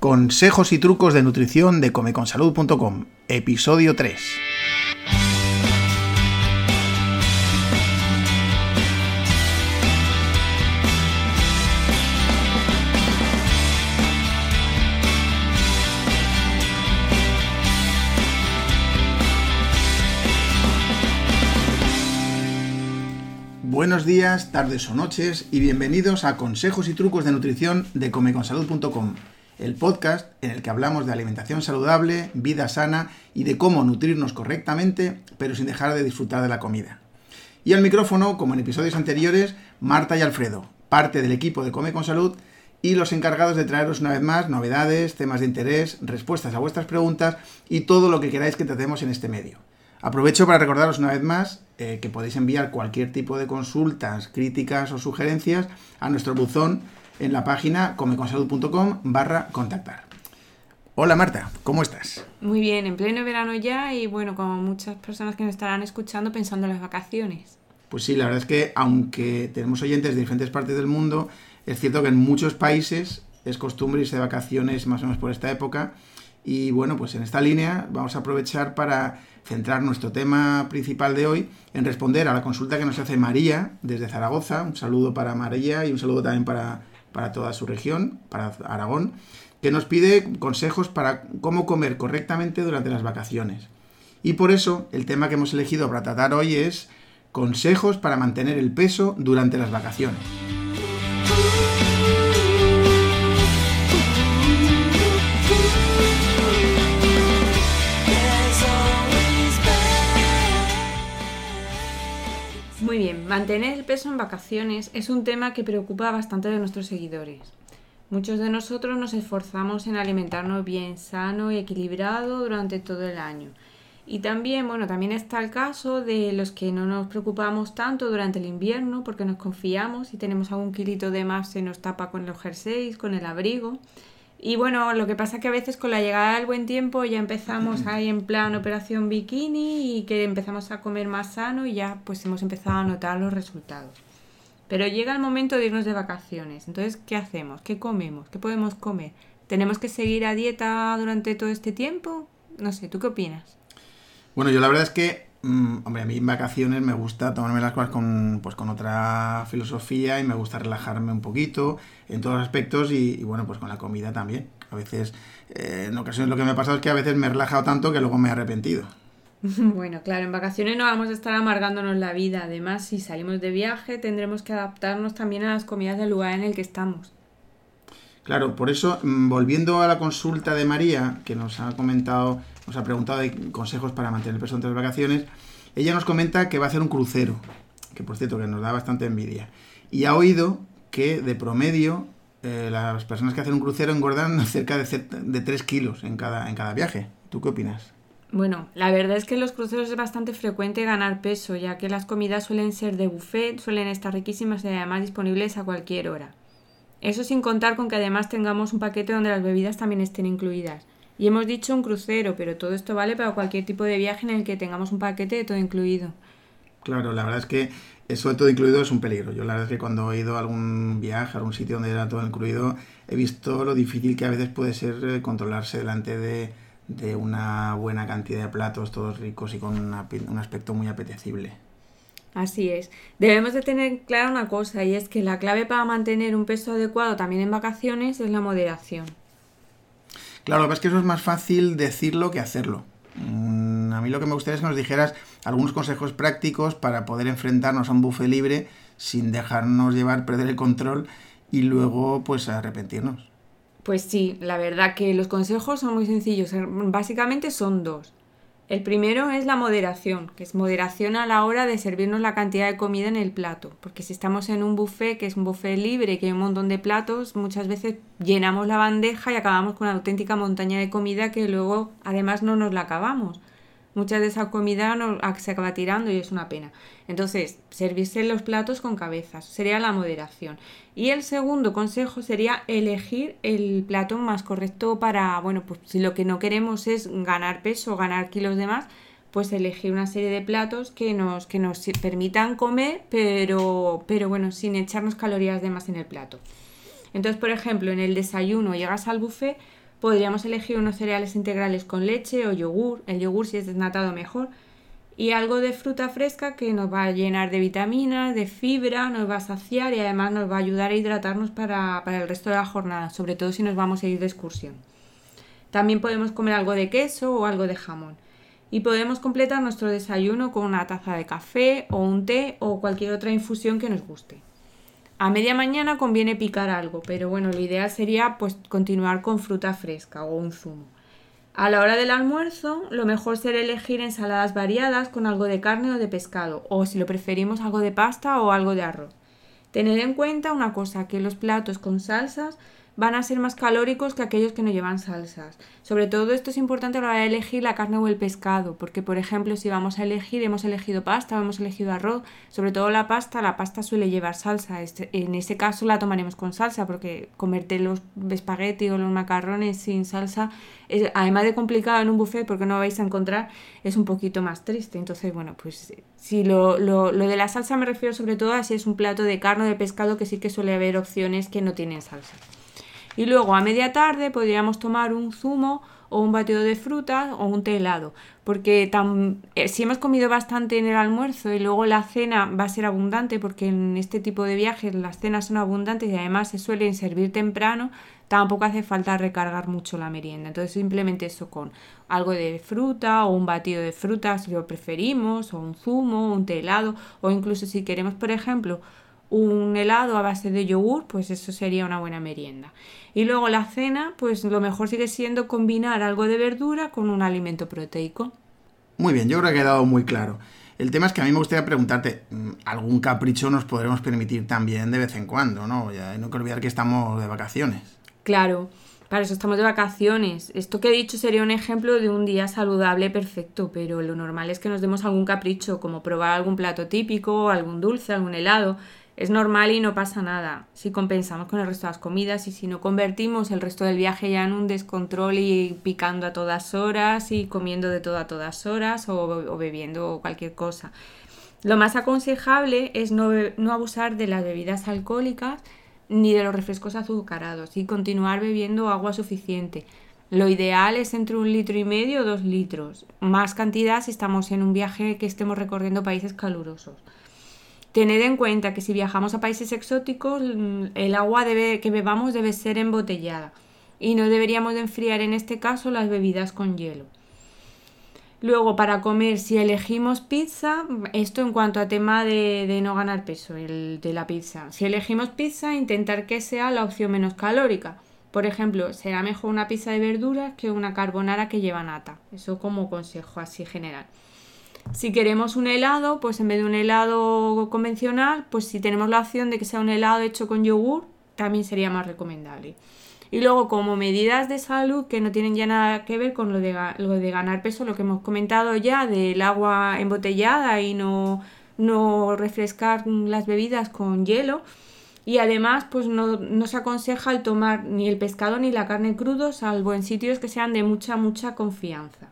Consejos y trucos de nutrición de comeconsalud.com, episodio 3. Buenos días, tardes o noches y bienvenidos a Consejos y trucos de nutrición de comeconsalud.com el podcast en el que hablamos de alimentación saludable, vida sana y de cómo nutrirnos correctamente, pero sin dejar de disfrutar de la comida. Y al micrófono, como en episodios anteriores, Marta y Alfredo, parte del equipo de Come con Salud y los encargados de traeros una vez más novedades, temas de interés, respuestas a vuestras preguntas y todo lo que queráis que tratemos en este medio. Aprovecho para recordaros una vez más eh, que podéis enviar cualquier tipo de consultas, críticas o sugerencias a nuestro buzón en la página comeconsalud.com barra contactar. Hola Marta, ¿cómo estás? Muy bien, en pleno verano ya y bueno, como muchas personas que nos estarán escuchando pensando en las vacaciones. Pues sí, la verdad es que aunque tenemos oyentes de diferentes partes del mundo, es cierto que en muchos países es costumbre irse de vacaciones más o menos por esta época. Y bueno, pues en esta línea vamos a aprovechar para centrar nuestro tema principal de hoy en responder a la consulta que nos hace María desde Zaragoza. Un saludo para María y un saludo también para para toda su región, para Aragón, que nos pide consejos para cómo comer correctamente durante las vacaciones. Y por eso el tema que hemos elegido para tratar hoy es consejos para mantener el peso durante las vacaciones. Mantener el peso en vacaciones es un tema que preocupa bastante de nuestros seguidores. Muchos de nosotros nos esforzamos en alimentarnos bien, sano y equilibrado durante todo el año. Y también, bueno, también está el caso de los que no nos preocupamos tanto durante el invierno porque nos confiamos y tenemos algún kilito de más se nos tapa con los jerseys, con el abrigo. Y bueno, lo que pasa es que a veces con la llegada del buen tiempo ya empezamos ahí en plan operación bikini y que empezamos a comer más sano y ya pues hemos empezado a notar los resultados. Pero llega el momento de irnos de vacaciones. Entonces, ¿qué hacemos? ¿Qué comemos? ¿Qué podemos comer? ¿Tenemos que seguir a dieta durante todo este tiempo? No sé, ¿tú qué opinas? Bueno, yo la verdad es que Mm, hombre, a mí en vacaciones me gusta tomarme las cosas con, pues, con otra filosofía y me gusta relajarme un poquito en todos los aspectos y, bueno, pues con la comida también. A veces, eh, en ocasiones lo que me ha pasado es que a veces me he relajado tanto que luego me he arrepentido. Bueno, claro, en vacaciones no vamos a estar amargándonos la vida. Además, si salimos de viaje, tendremos que adaptarnos también a las comidas del lugar en el que estamos. Claro, por eso, mm, volviendo a la consulta de María, que nos ha comentado nos ha preguntado de consejos para mantener el peso entre las vacaciones. Ella nos comenta que va a hacer un crucero, que por cierto que nos da bastante envidia. Y ha oído que de promedio eh, las personas que hacen un crucero engordan cerca de, de 3 kilos en cada, en cada viaje. ¿Tú qué opinas? Bueno, la verdad es que en los cruceros es bastante frecuente ganar peso, ya que las comidas suelen ser de buffet, suelen estar riquísimas y además disponibles a cualquier hora. Eso sin contar con que además tengamos un paquete donde las bebidas también estén incluidas. Y hemos dicho un crucero, pero todo esto vale para cualquier tipo de viaje en el que tengamos un paquete de todo incluido. Claro, la verdad es que eso de todo incluido es un peligro. Yo la verdad es que cuando he ido a algún viaje, a algún sitio donde era todo incluido, he visto lo difícil que a veces puede ser eh, controlarse delante de, una buena cantidad de platos, todos ricos y con un aspecto muy apetecible. Así es. Debemos de tener clara una cosa y es que la clave para mantener un peso adecuado también en vacaciones es la moderación. Claro, es que eso es más fácil decirlo que hacerlo. Mm, a mí lo que me gustaría es que nos dijeras algunos consejos prácticos para poder enfrentarnos a un buffet libre sin dejarnos llevar, perder el control y luego pues arrepentirnos. Pues sí, la verdad que los consejos son muy sencillos. Básicamente son dos. El primero es la moderación, que es moderación a la hora de servirnos la cantidad de comida en el plato. Porque si estamos en un buffet, que es un buffet libre, que hay un montón de platos, muchas veces llenamos la bandeja y acabamos con una auténtica montaña de comida que luego además no nos la acabamos mucha de esa comida se acaba tirando y es una pena. Entonces, servirse los platos con cabezas, sería la moderación. Y el segundo consejo sería elegir el plato más correcto para, bueno, pues si lo que no queremos es ganar peso, ganar kilos de más, pues elegir una serie de platos que nos, que nos permitan comer, pero, pero bueno, sin echarnos calorías de más en el plato. Entonces, por ejemplo, en el desayuno llegas al buffet, Podríamos elegir unos cereales integrales con leche o yogur, el yogur si es desnatado mejor, y algo de fruta fresca que nos va a llenar de vitaminas, de fibra, nos va a saciar y además nos va a ayudar a hidratarnos para, para el resto de la jornada, sobre todo si nos vamos a ir de excursión. También podemos comer algo de queso o algo de jamón. Y podemos completar nuestro desayuno con una taza de café o un té o cualquier otra infusión que nos guste. A media mañana conviene picar algo, pero bueno, lo ideal sería pues continuar con fruta fresca o un zumo. A la hora del almuerzo, lo mejor será elegir ensaladas variadas con algo de carne o de pescado, o si lo preferimos algo de pasta o algo de arroz. Tened en cuenta una cosa, que los platos con salsas van a ser más calóricos que aquellos que no llevan salsas. Sobre todo esto es importante a la hora de elegir la carne o el pescado, porque por ejemplo si vamos a elegir, hemos elegido pasta o hemos elegido arroz, sobre todo la pasta, la pasta suele llevar salsa. Este, en ese caso la tomaremos con salsa, porque comerte los espaguetis o los macarrones sin salsa, además de complicado en un buffet porque no vais a encontrar, es un poquito más triste. Entonces, bueno, pues si lo, lo, lo de la salsa me refiero sobre todo a si es un plato de carne o de pescado que sí que suele haber opciones que no tienen salsa. Y luego a media tarde podríamos tomar un zumo o un batido de frutas o un té helado, porque eh, si hemos comido bastante en el almuerzo y luego la cena va a ser abundante, porque en este tipo de viajes las cenas son abundantes y además se suelen servir temprano, tampoco hace falta recargar mucho la merienda. Entonces simplemente eso con algo de fruta o un batido de frutas si lo preferimos, o un zumo, un té helado, o incluso si queremos, por ejemplo, un helado a base de yogur, pues eso sería una buena merienda. Y luego la cena, pues lo mejor sigue siendo combinar algo de verdura con un alimento proteico. Muy bien, yo creo que ha quedado muy claro. El tema es que a mí me gustaría preguntarte, mm, ¿algún capricho nos podremos permitir también de vez en cuando, no? Ya no hay que olvidar que estamos de vacaciones. Claro, para eso estamos de vacaciones. Esto que he dicho sería un ejemplo de un día saludable perfecto, pero lo normal es que nos demos algún capricho, como probar algún plato típico, algún dulce, algún helado es normal y no pasa nada si compensamos con el resto de las comidas y si no convertimos el resto del viaje ya en un descontrol y picando a todas horas y comiendo de todo a todas horas o, bebiendo cualquier cosa. Lo más aconsejable es no, no abusar de las bebidas alcohólicas ni de los refrescos azucarados y continuar bebiendo agua suficiente. Lo ideal es entre un litro y medio o dos litros, más cantidad si estamos en un viaje que estemos recorriendo países calurosos. Tened en cuenta que si viajamos a países exóticos, mm, el agua que bebamos debe ser embotellada y no deberíamos de enfriar en este caso las bebidas con hielo. Luego, para comer, si elegimos pizza, esto en cuanto a tema de, no ganar peso, el de la pizza. Si elegimos pizza, intentar que sea la opción menos calórica. Por ejemplo, será mejor una pizza de verduras que una carbonara que lleva nata. Eso como consejo así general. Si queremos un helado, pues en vez de un helado convencional, pues si tenemos la opción de que sea un helado hecho con yogur, también sería más recomendable. Y luego, como medidas de salud que no tienen ya nada que ver con lo de, lo de ganar peso, lo que hemos comentado ya del agua embotellada y no, no refrescar las bebidas con hielo. Y además, pues no, no, se aconseja el tomar ni el pescado ni la carne crudos, salvo en sitios que sean de mucha, mucha confianza.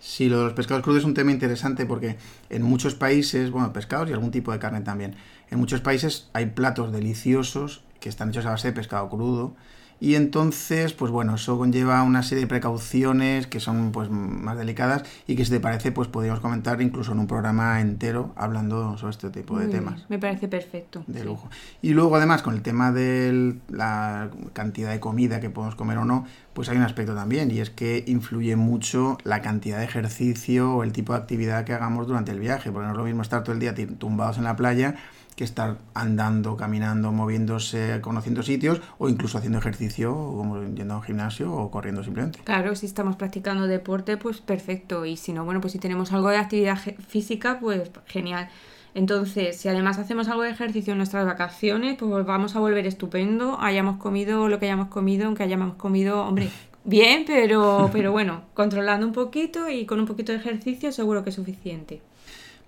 Sí, lo de los pescados crudos es un tema interesante porque en muchos países, bueno, pescados y algún tipo de carne también, en muchos países hay platos deliciosos que están hechos a base de pescado crudo y entonces, pues bueno, eso conlleva una serie de precauciones que son pues más delicadas y que si te parece, pues podríamos comentar incluso en un programa entero hablando sobre este tipo de temas. Me parece perfecto. De lujo. Y luego además con el tema de la cantidad de comida que podemos comer o no, pues hay un aspecto también y es que influye mucho la cantidad de ejercicio o el tipo de actividad que hagamos durante el viaje, porque no es lo mismo estar todo el día tumbados en la playa que estar andando, caminando, moviéndose, conociendo sitios o incluso haciendo ejercicio, como yendo a un gimnasio o corriendo simplemente. Claro, si estamos practicando deporte, pues perfecto. Y si no, bueno, pues si tenemos algo de actividad física, pues genial. Entonces, si además hacemos algo de ejercicio en nuestras vacaciones, pues vamos a volver estupendo, hayamos comido lo que hayamos comido, aunque hayamos comido, hombre, bien, pero, pero bueno, controlando un poquito y con un poquito de ejercicio seguro que es suficiente.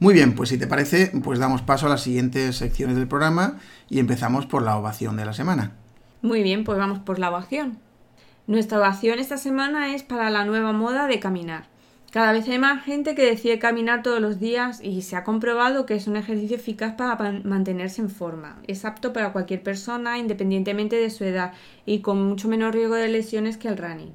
Muy bien, pues si te parece, pues damos paso a las siguientes secciones del programa y empezamos por la ovación de la semana. Muy bien, pues vamos por la ovación. Nuestra ovación esta semana es para la nueva moda de caminar. Cada vez hay más gente que decide caminar todos los días y se ha comprobado que es un ejercicio eficaz para mantenerse en forma. Es apto para cualquier persona independientemente de su edad y con mucho menos riesgo de lesiones que el running.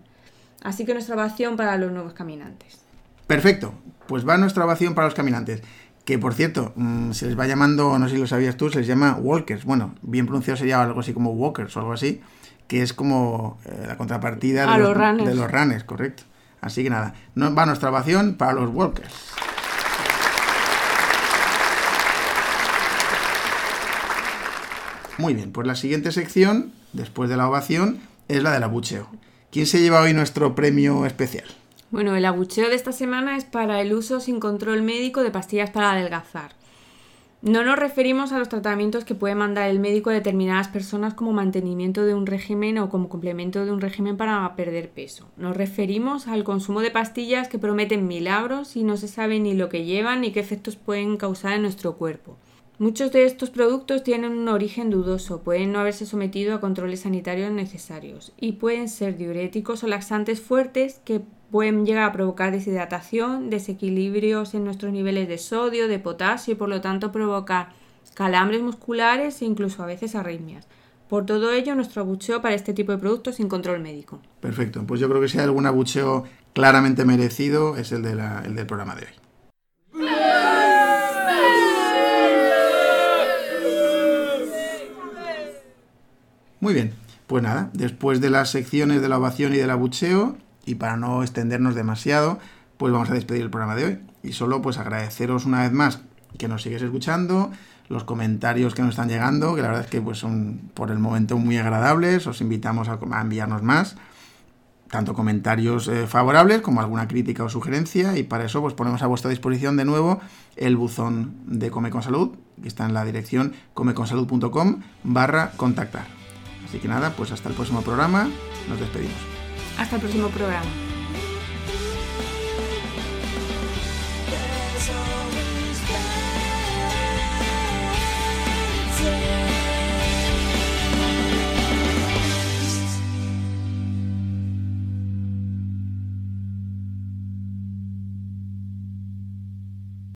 Así que nuestra ovación para los nuevos caminantes. Perfecto, pues va nuestra ovación para los caminantes. Que por cierto, mm, se les va llamando, no sé si lo sabías tú, se les llama walkers. Bueno, bien pronunciado sería algo así como walkers o algo así, que es como eh, la contrapartida de, los, runners. de los runners, correcto. Así que nada, no, va nuestra ovación para los walkers. Muy bien, pues la siguiente sección, después de la ovación, es la del abucheo. ¿Quién se lleva hoy nuestro premio especial? Bueno, el abucheo de esta semana es para el uso sin control médico de pastillas para adelgazar. No nos referimos a los tratamientos que puede mandar el médico a determinadas personas como mantenimiento de un régimen o como complemento de un régimen para perder peso. Nos referimos al consumo de pastillas que prometen milagros y no se sabe ni lo que llevan ni qué efectos pueden causar en nuestro cuerpo. Muchos de estos productos tienen un origen dudoso, pueden no haberse sometido a controles sanitarios necesarios y pueden ser diuréticos o laxantes fuertes que pueden llegar a provocar deshidratación, desequilibrios en nuestros niveles de sodio, de potasio y por lo tanto provocar calambres musculares e incluso a veces arritmias. Por todo ello, nuestro abucheo para este tipo de productos sin control médico. Perfecto, pues yo creo que si hay algún abucheo claramente merecido es el, de el del programa de hoy. Muy bien, pues nada, después de las secciones de la ovación y del abucheo, y para no extendernos demasiado, pues vamos a despedir el programa de hoy. Y solo pues agradeceros una vez más que nos sigues escuchando, los comentarios que nos están llegando, que la verdad es que pues son por el momento muy agradables, os invitamos a, enviarnos más, tanto comentarios eh, favorables como alguna crítica o sugerencia, y para eso pues ponemos a vuestra disposición de nuevo el buzón de Come con Salud, que está en la dirección comeconsalud.com barra contactar. Así que nada, pues hasta el próximo programa, nos despedimos. Hasta el próximo programa.